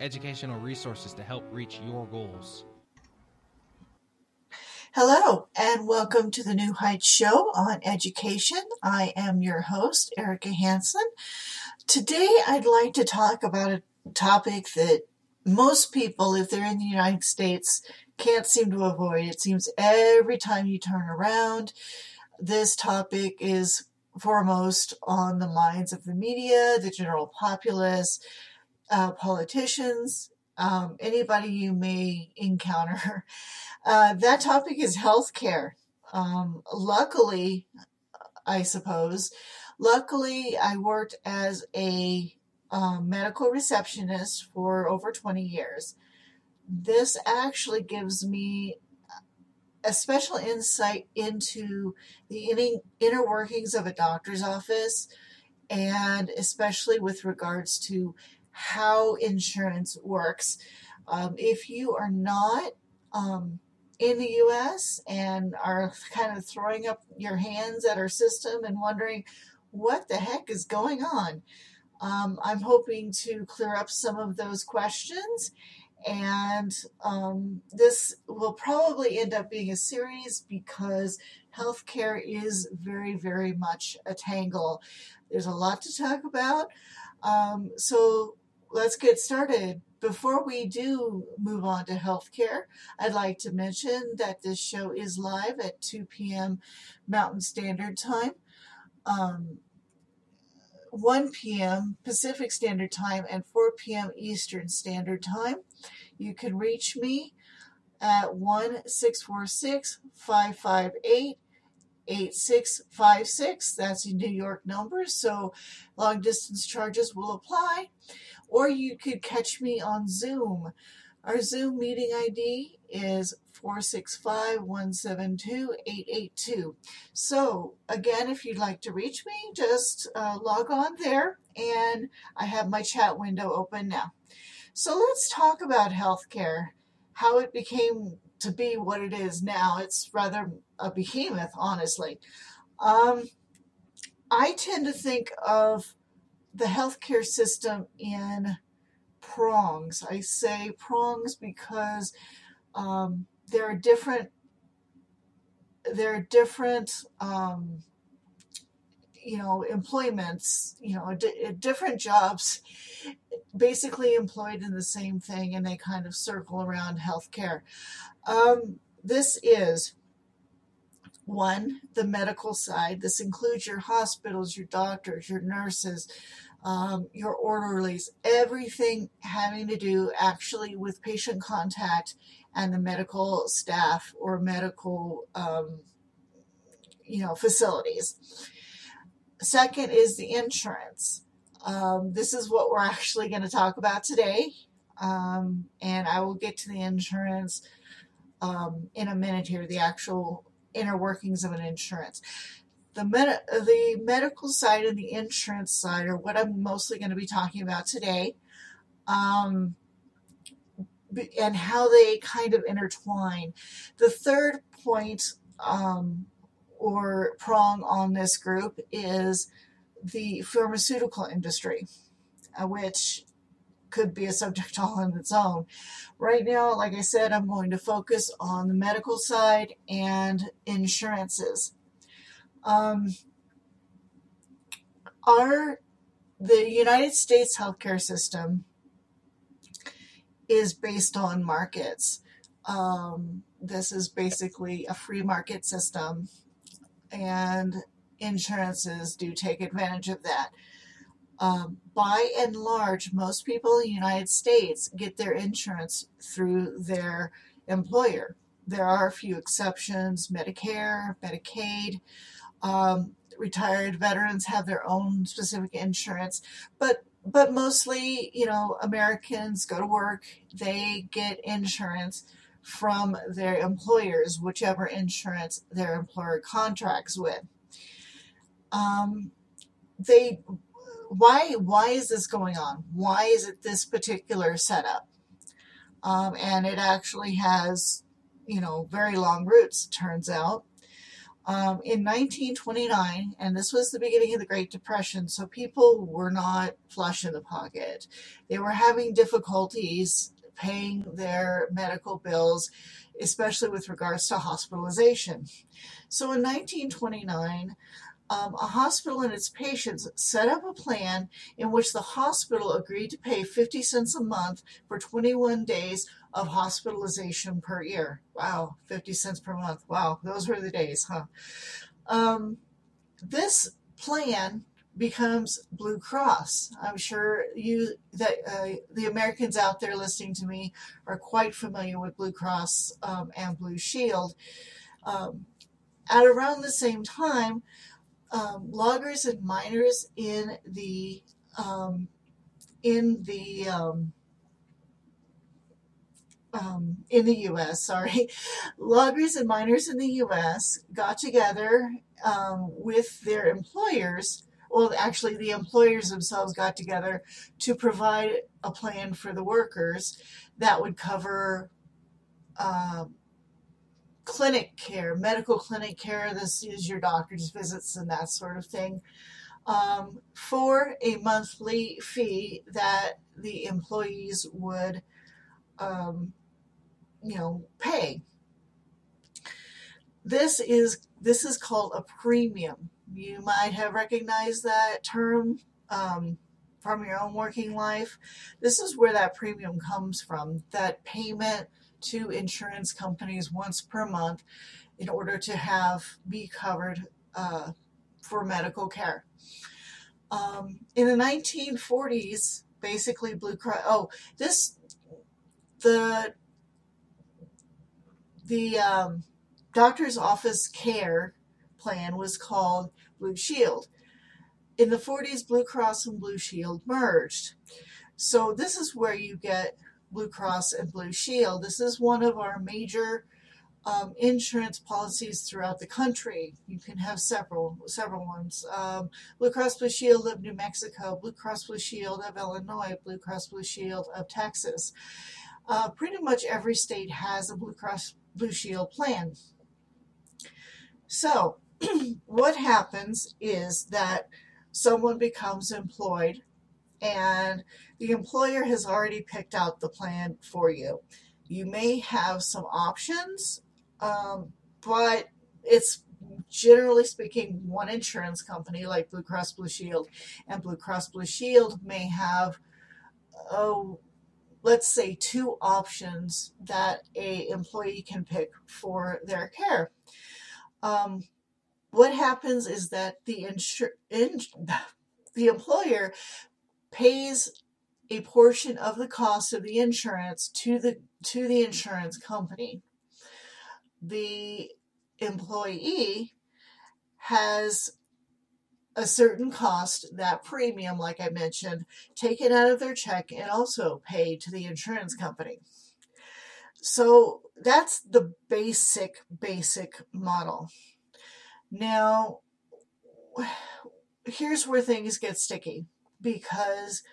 educational resources to help reach your goals. Hello, and welcome to the New Heights Show on Education. I am your host, Erika Hanson. Today, I'd like to talk about a topic that most people, if they're in the United States, can't seem to avoid. It seems every time you turn around, this topic is foremost on the minds of the media, the general populace, uh, politicians, um, anybody you may encounter. Uh, that topic is healthcare. Um, luckily, I suppose, luckily, I worked as a um, medical receptionist for over 20 years. This actually gives me a special insight into the inner workings of a doctor's office and especially with regards to how insurance works. Um, if you are not um, in the US and are kind of throwing up your hands at our system and wondering what the heck is going on, um, I'm hoping to clear up some of those questions. And um, this will probably end up being a series because healthcare is very, very much a tangle. There's a lot to talk about. Um, so let's get started. Before we do move on to healthcare, I'd like to mention that this show is live at 2 p.m. Mountain Standard Time, um, 1 p.m. Pacific Standard Time, and 4 p.m. Eastern Standard Time. You can reach me at 1 646 558 8656. That's a New York number, so long distance charges will apply or you could catch me on Zoom. Our Zoom meeting ID is 465 172 882. So, again, if you'd like to reach me, just uh, log on there and I have my chat window open now. So, let's talk about healthcare, how it became to be what it is now. It's rather a behemoth, honestly. Um, I tend to think of the healthcare system in prongs. I say prongs because um, there are different there are different um, you know employments you know d- different jobs basically employed in the same thing and they kind of circle around healthcare um, this is one the medical side this includes your hospitals your doctors your nurses um, your orderlies, everything having to do actually with patient contact and the medical staff or medical, um, you know, facilities. Second is the insurance. Um, this is what we're actually going to talk about today, um, and I will get to the insurance um, in a minute here. The actual inner workings of an insurance the med- the medical side and the insurance side are what I'm mostly going to be talking about today, um, and how they kind of intertwine. The third point um, or prong on this group is the pharmaceutical industry, uh, which could be a subject all on its own. Right now, like I said, I'm going to focus on the medical side and insurances. Um, our the United States healthcare system is based on markets. Um, this is basically a free market system, and insurances do take advantage of that. Um, by and large, most people in the United States get their insurance through their employer. There are a few exceptions Medicare, Medicaid. Um, retired veterans have their own specific insurance, but but mostly, you know, Americans go to work, they get insurance from their employers, whichever insurance their employer contracts with. Um, they why why is this going on? Why is it this particular setup? Um, and it actually has, you know, very long roots. It turns out, um, in 1929, and this was the beginning of the Great Depression, so people were not flush in the pocket. They were having difficulties paying their medical bills, especially with regards to hospitalization. So in 1929, um, a hospital and its patients set up a plan in which the hospital agreed to pay 50 cents a month for 21 days of hospitalization per year. Wow, 50 cents per month. Wow, those were the days, huh? Um, this plan becomes Blue Cross. I'm sure you that uh, the Americans out there listening to me are quite familiar with Blue Cross um, and Blue Shield. Um, at around the same time, um, loggers and miners in the um, in the um, um, in the U.S. Sorry, loggers and miners in the U.S. got together um, with their employers. Well, actually, the employers themselves got together to provide a plan for the workers that would cover uh, clinic care, medical clinic care. This is your doctor's visits and that sort of thing. Um, for a monthly fee that the employees would, um, you know, pay. This is this is called a premium. You might have recognized that term um, from your own working life. This is where that premium comes from. That payment to insurance companies once per month in order to have be covered uh, for medical care. Um, in the 1940s, basically Blue Cross. Oh, this the the um, doctor's office care plan was called Blue Shield. In the 40s, Blue Cross and Blue Shield merged. So this is where you get Blue Cross and Blue Shield. This is one of our major um, insurance policies throughout the country. You can have several several ones. Um, Blue Cross Blue Shield of New Mexico, Blue Cross Blue Shield of Illinois, Blue Cross Blue Shield of Texas. Uh, pretty much every state has a Blue Cross Blue Shield plan. So, what happens is that someone becomes employed and the employer has already picked out the plan for you. You may have some options, um, but it's generally speaking one insurance company like Blue Cross Blue Shield, and Blue Cross Blue Shield may have, oh, let's say two options that a employee can pick for their care. Um, what happens is that the insur- in- the employer pays a portion of the cost of the insurance to the to the insurance company. The employee has a certain cost, that premium, like I mentioned, taken out of their check and also paid to the insurance company. So that's the basic, basic model. Now, here's where things get sticky because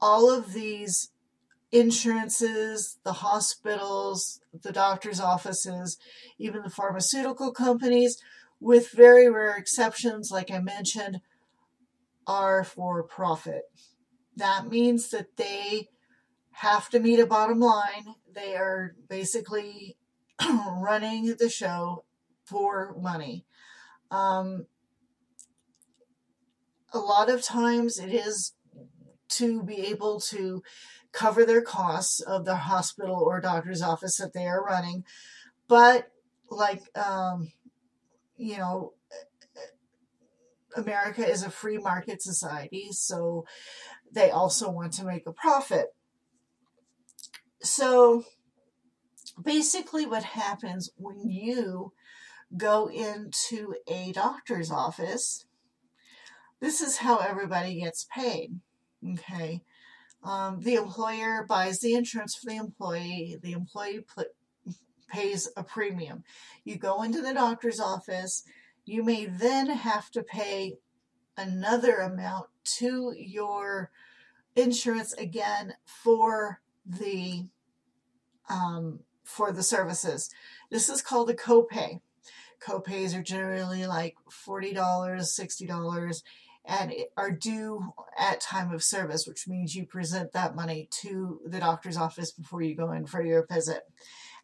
all of these insurances, the hospitals, the doctor's offices, even the pharmaceutical companies, with very rare exceptions, like I mentioned, are for profit. That means that they have to meet a bottom line. They are basically running the show for money. Um, a lot of times it is to be able to cover their costs of the hospital or doctor's office that they are running. But, like, um, you know, America is a free market society, so they also want to make a profit. So, basically, what happens when you go into a doctor's office, this is how everybody gets paid. Okay. Um, the employer buys the insurance for the employee. The employee pl- pays a premium. You go into the doctor's office. You may then have to pay another amount to your insurance again for the um, for the services. This is called a copay. Copays are generally like $40, $60, and are due at time of service, which means you present that money to the doctor's office before you go in for your visit.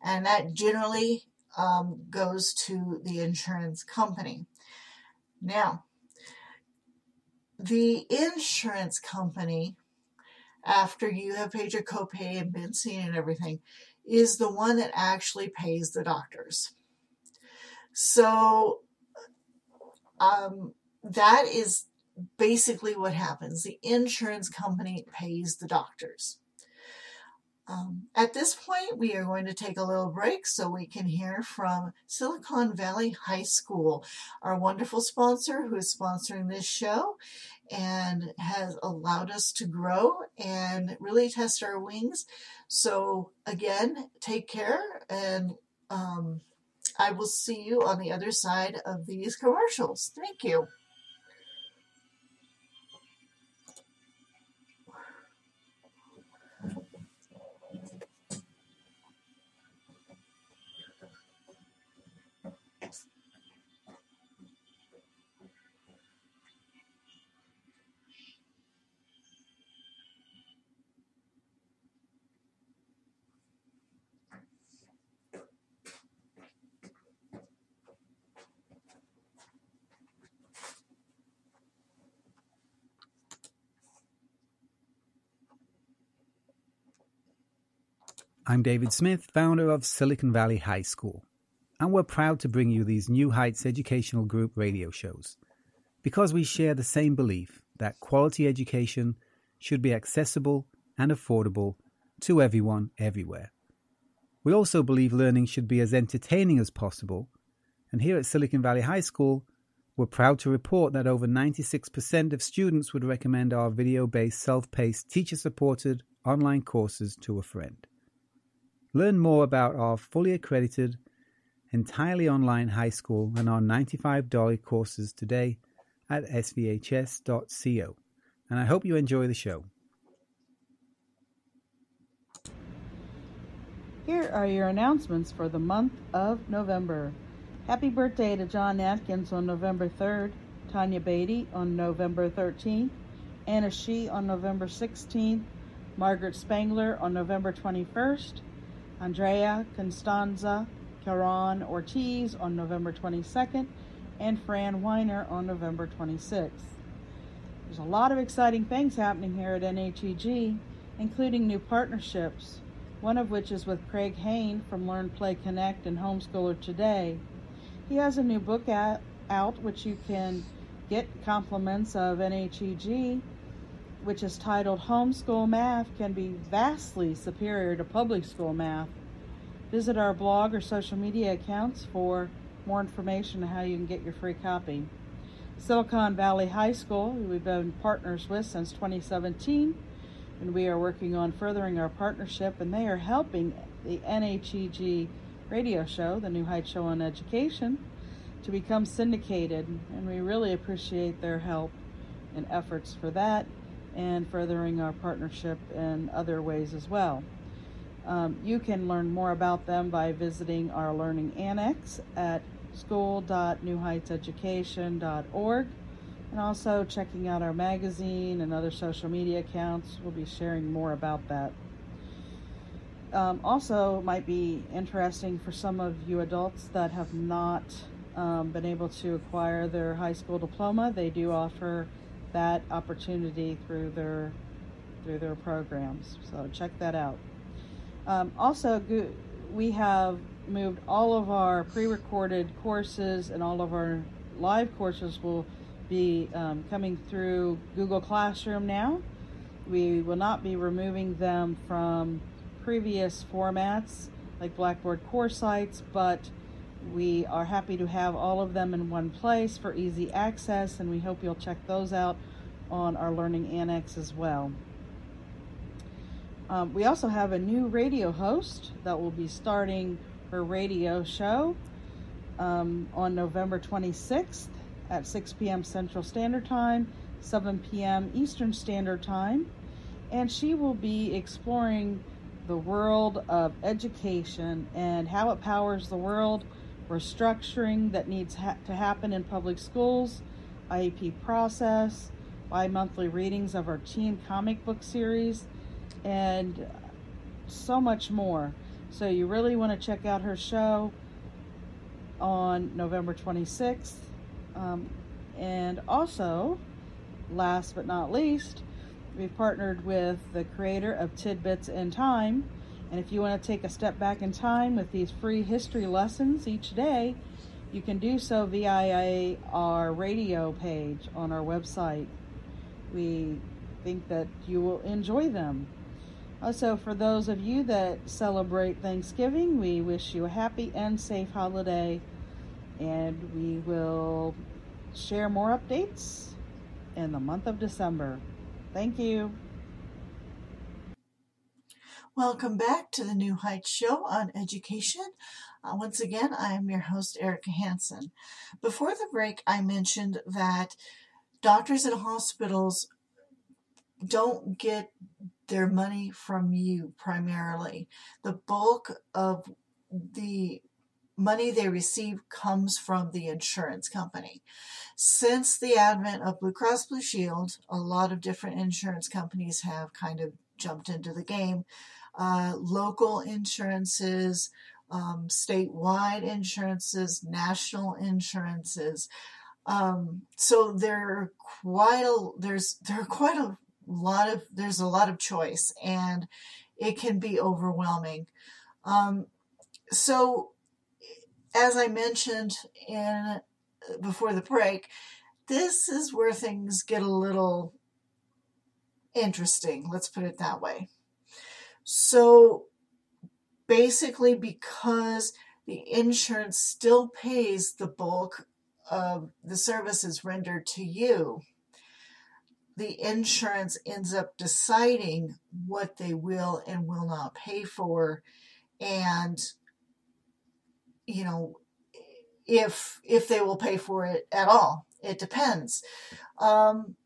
And that generally um, goes to the insurance company. Now, the insurance company, after you have paid your copay and been seen and everything, is the one that actually pays the doctors. So um, that is basically what happens. The insurance company pays the doctors. Um, at this point, we are going to take a little break so we can hear from Silicon Valley High School, our wonderful sponsor who is sponsoring this show and has allowed us to grow and really test our wings. So, again, take care and um, I will see you on the other side of these commercials. Thank you. I'm David Smith, founder of Silicon Valley High School, and we're proud to bring you these New Heights Educational Group radio shows because we share the same belief that quality education should be accessible and affordable to everyone everywhere. We also believe learning should be as entertaining as possible, and here at Silicon Valley High School, we're proud to report that over 96% of students would recommend our video based, self paced, teacher supported online courses to a friend. Learn more about our fully accredited, entirely online high school and our $95 courses today at svhs.co. And I hope you enjoy the show. Here are your announcements for the month of November. Happy birthday to John Atkins on November 3rd, Tanya Beatty on November 13th, Anna Shee on November 16th, Margaret Spangler on November 21st, Andrea Constanza Caron Ortiz on November 22nd, and Fran Weiner on November 26th. There's a lot of exciting things happening here at NHEG, including new partnerships, one of which is with Craig Hain from Learn, Play, Connect and Homeschooler Today. He has a new book out which you can get compliments of NHEG, which is titled Homeschool Math Can Be Vastly Superior to Public School Math. Visit our blog or social media accounts for more information on how you can get your free copy. Silicon Valley High School, we've been partners with since 2017, and we are working on furthering our partnership, and they are helping the NHEG radio show, the New Heights Show on Education, to become syndicated, and we really appreciate their help and efforts for that and furthering our partnership in other ways as well. Um, you can learn more about them by visiting our Learning Annex at school.newheightseducation.org and also checking out our magazine and other social media accounts. We'll be sharing more about that. Um, also, might be interesting for some of you adults that have not um, been able to acquire their high school diploma. They do offer that opportunity through their through their programs. So check that out. Um, also, we have moved all of our pre-recorded courses and all of our live courses will be um, coming through Google Classroom now. We will not be removing them from previous formats like Blackboard course sites, but we are happy to have all of them in one place for easy access, and we hope you'll check those out on our Learning Annex as well. Um, we also have a new radio host that will be starting her radio show um, on November 26th at 6 p.m. Central Standard Time, 7 p.m. Eastern Standard Time. And she will be exploring the world of education and how it powers the world, restructuring that needs ha- to happen in public schools, IEP process, bi monthly readings of our teen comic book series, and so much more. So, you really want to check out her show on November 26th. Um, and also, last but not least, we've partnered with the creator of Tidbits in Time. And if you want to take a step back in time with these free history lessons each day, you can do so via our radio page on our website. We think that you will enjoy them. Also, for those of you that celebrate Thanksgiving, we wish you a happy and safe holiday. And we will share more updates in the month of December. Thank you. Welcome back to the New Heights Show on education. Uh, once again, I am your host, Erika Hanson. Before the break, I mentioned that doctors and hospitals don't get their money from you primarily. The bulk of the money they receive comes from the insurance company. Since the advent of Blue Cross Blue Shield, a lot of different insurance companies have kind of jumped into the game. Uh, local insurances, um, statewide insurances, national insurances. Um, so there are quite a there's there are quite a lot of there's a lot of choice, and it can be overwhelming. Um, so as I mentioned in before the break, this is where things get a little interesting. Let's put it that way. So basically, because the insurance still pays the bulk of the services rendered to you, the insurance ends up deciding what they will and will not pay for. And you know, if if they will pay for it at all. It depends. Um,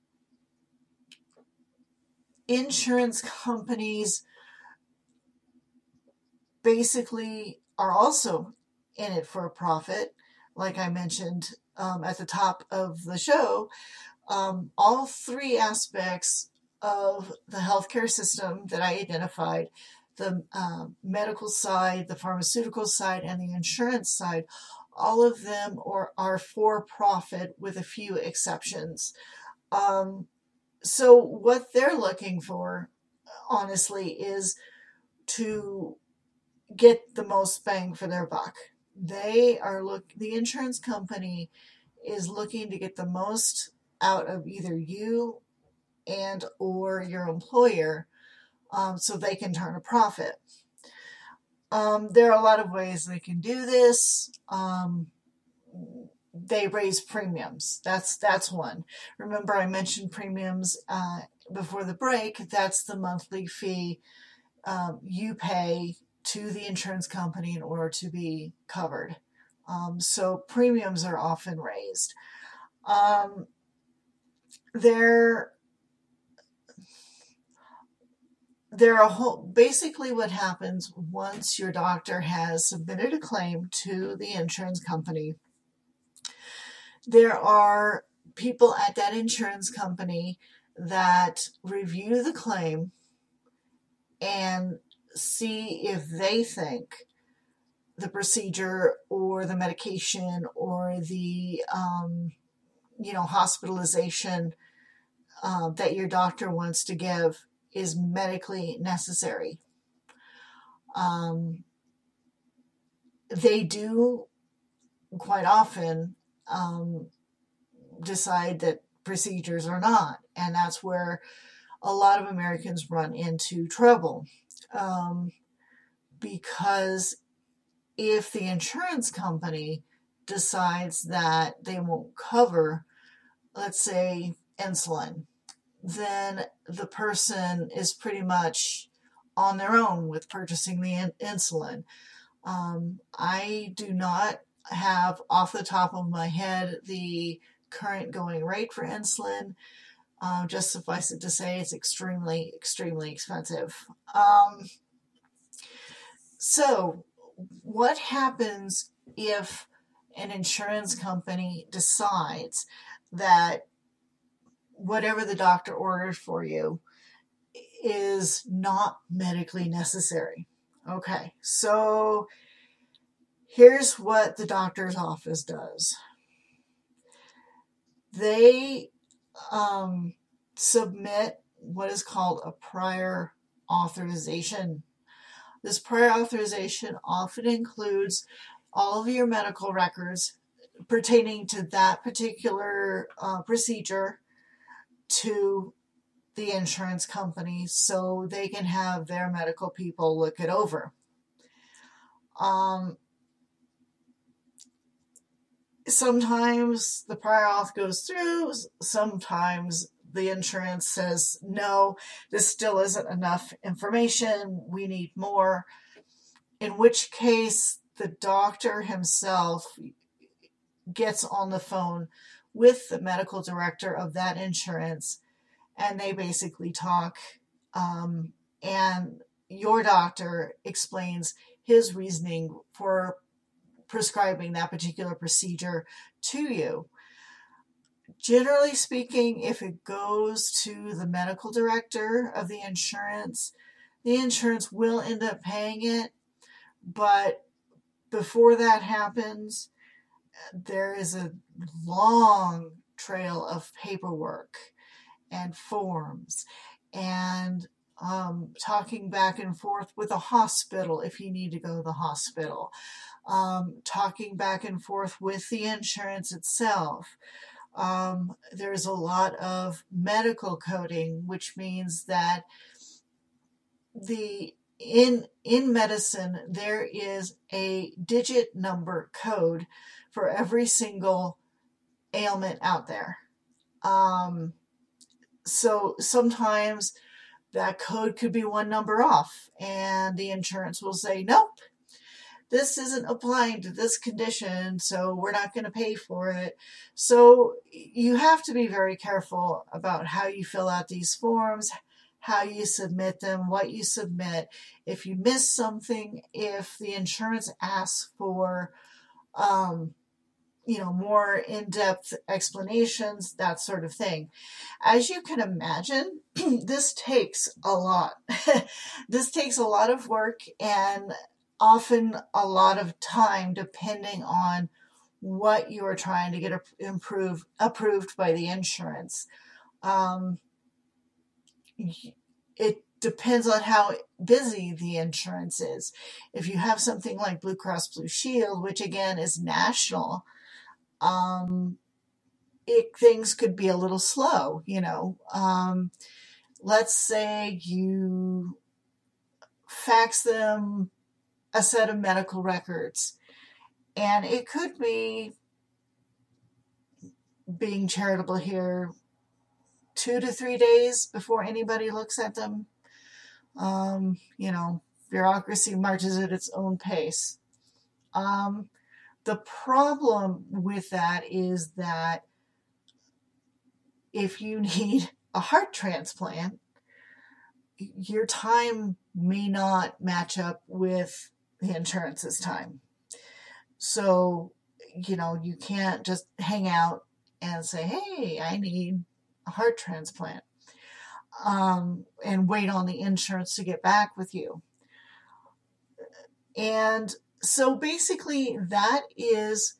insurance companies basically are also in it for a profit, like I mentioned um, at the top of the show. Um, all three aspects of the healthcare system that I identified the uh, medical side, the pharmaceutical side, and the insurance side, all of them are, are for profit with a few exceptions. Um, so, what they're looking for, honestly, is to get the most bang for their buck. They are look the insurance company is looking to get the most out of either you and or your employer um, so they can turn a profit. Um, there are a lot of ways they can do this. Um, they raise premiums. That's that's one. Remember, I mentioned premiums uh, before the break. That's the monthly fee um, you pay to the insurance company in order to be covered. Um, so premiums are often raised. Um, there there are whole, basically what happens once your doctor has submitted a claim to the insurance company. There are people at that insurance company that review the claim and see if they think the procedure or the medication or the um, you know hospitalization uh, that your doctor wants to give is medically necessary. Um, they do quite often um, decide that procedures are not, and that's where a lot of Americans run into trouble. Um, because if the insurance company decides that they won't cover, let's say, insulin, then the person is pretty much on their own with purchasing the in- insulin. Um, I do not have off the top of my head the current going rate for insulin. Uh, just suffice it to say, it's extremely, extremely expensive. Um, so, what happens if an insurance company decides that whatever the doctor ordered for you is not medically necessary? Okay, so here's what the doctor's office does they um, submit what is called a prior authorization. This prior authorization often includes all of your medical records pertaining to that particular uh, procedure to the insurance company so they can have their medical people look it over. Um, sometimes the prior auth goes through, sometimes the insurance says, no, this still isn't enough information, we need more. In which case, the doctor himself gets on the phone with the medical director of that insurance and they basically talk. Um, and your doctor explains his reasoning for prescribing that particular procedure to you. Generally speaking, if it goes to the medical director of the insurance, the insurance will end up paying it. But before that happens, there is a long trail of paperwork and forms and um, talking back and forth with a hospital if you need to go to the hospital, um, talking back and forth with the insurance itself. Um, there's a lot of medical coding, which means that the in in medicine there is a digit number code for every single ailment out there. Um, so sometimes that code could be one number off, and the insurance will say, nope, this isn't applying to this condition, so we're not going to pay for it. So you have to be very careful about how you fill out these forms, how you submit them, what you submit. If you miss something, if the insurance asks for, um, you know, more in depth explanations, that sort of thing. As you can imagine, this takes a lot. this takes a lot of work and often a lot of time depending on what you are trying to get improved, approved by the insurance. Um, it depends on how busy the insurance is. If you have something like Blue Cross Blue Shield, which again is national, um, it, things could be a little slow, you know. Um, let's say you fax them a set of medical records, and it could be being charitable here two to three days before anybody looks at them. Um, you know, bureaucracy marches at its own pace. Um, the problem with that is that if you need a heart transplant, your time may not match up with the insurance's time. So, you know, you can't just hang out and say, hey, I need a heart transplant um, and wait on the insurance to get back with you. And so basically, that is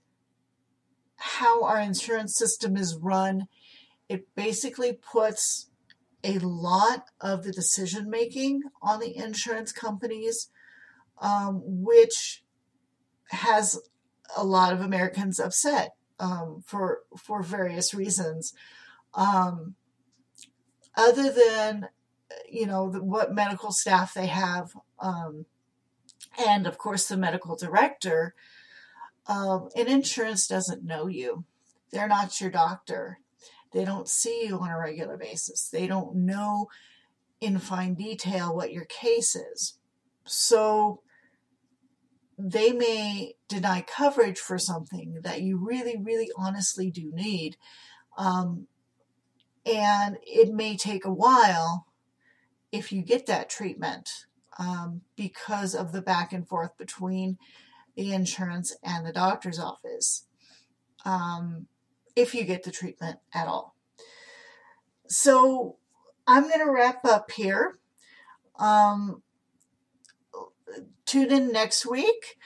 how our insurance system is run. It basically puts a lot of the decision making on the insurance companies, um, which has a lot of Americans upset um, for for various reasons. Um, other than you know the, what medical staff they have um, and of course the medical director, um, and insurance doesn't know you. They're not your doctor. They don't see you on a regular basis. They don't know in fine detail what your case is. So they may deny coverage for something that you really, really honestly do need. Um, and it may take a while if you get that treatment um, because of the back and forth between the insurance and the doctor's office, um, if you get the treatment at all. So I'm going to wrap up here. Um, tune in next week,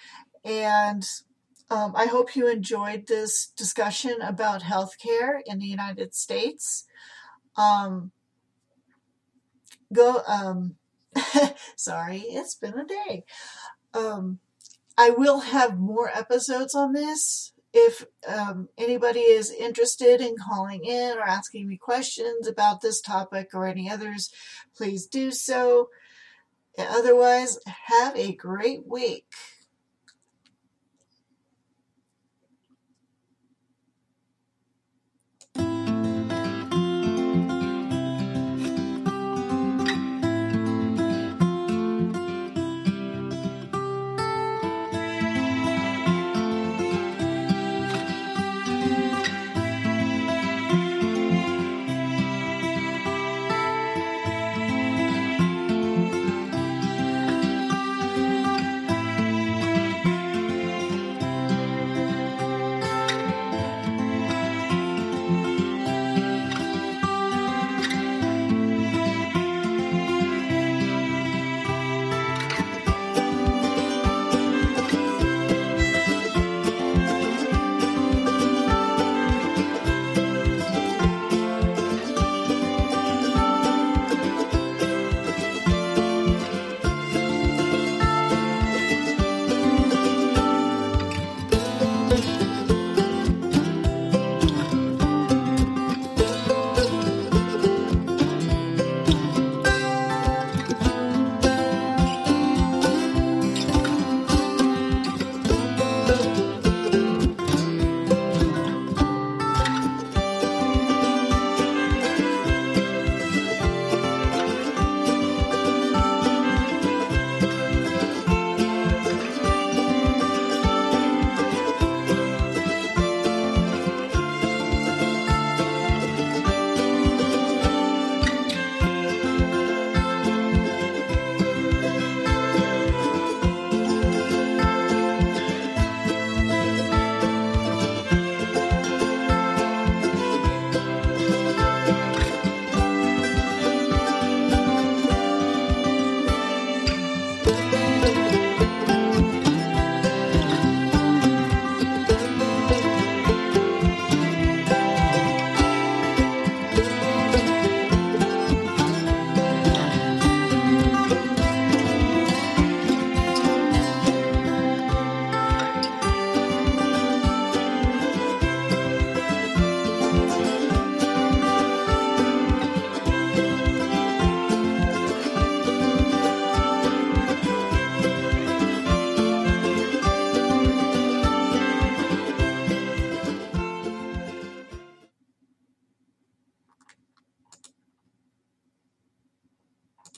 and um, I hope you enjoyed this discussion about healthcare in the United States. Um, go, um, sorry, it's been a day. Um, I will have more episodes on this. If um, anybody is interested in calling in or asking me questions about this topic or any others, please do so. Otherwise, have a great week.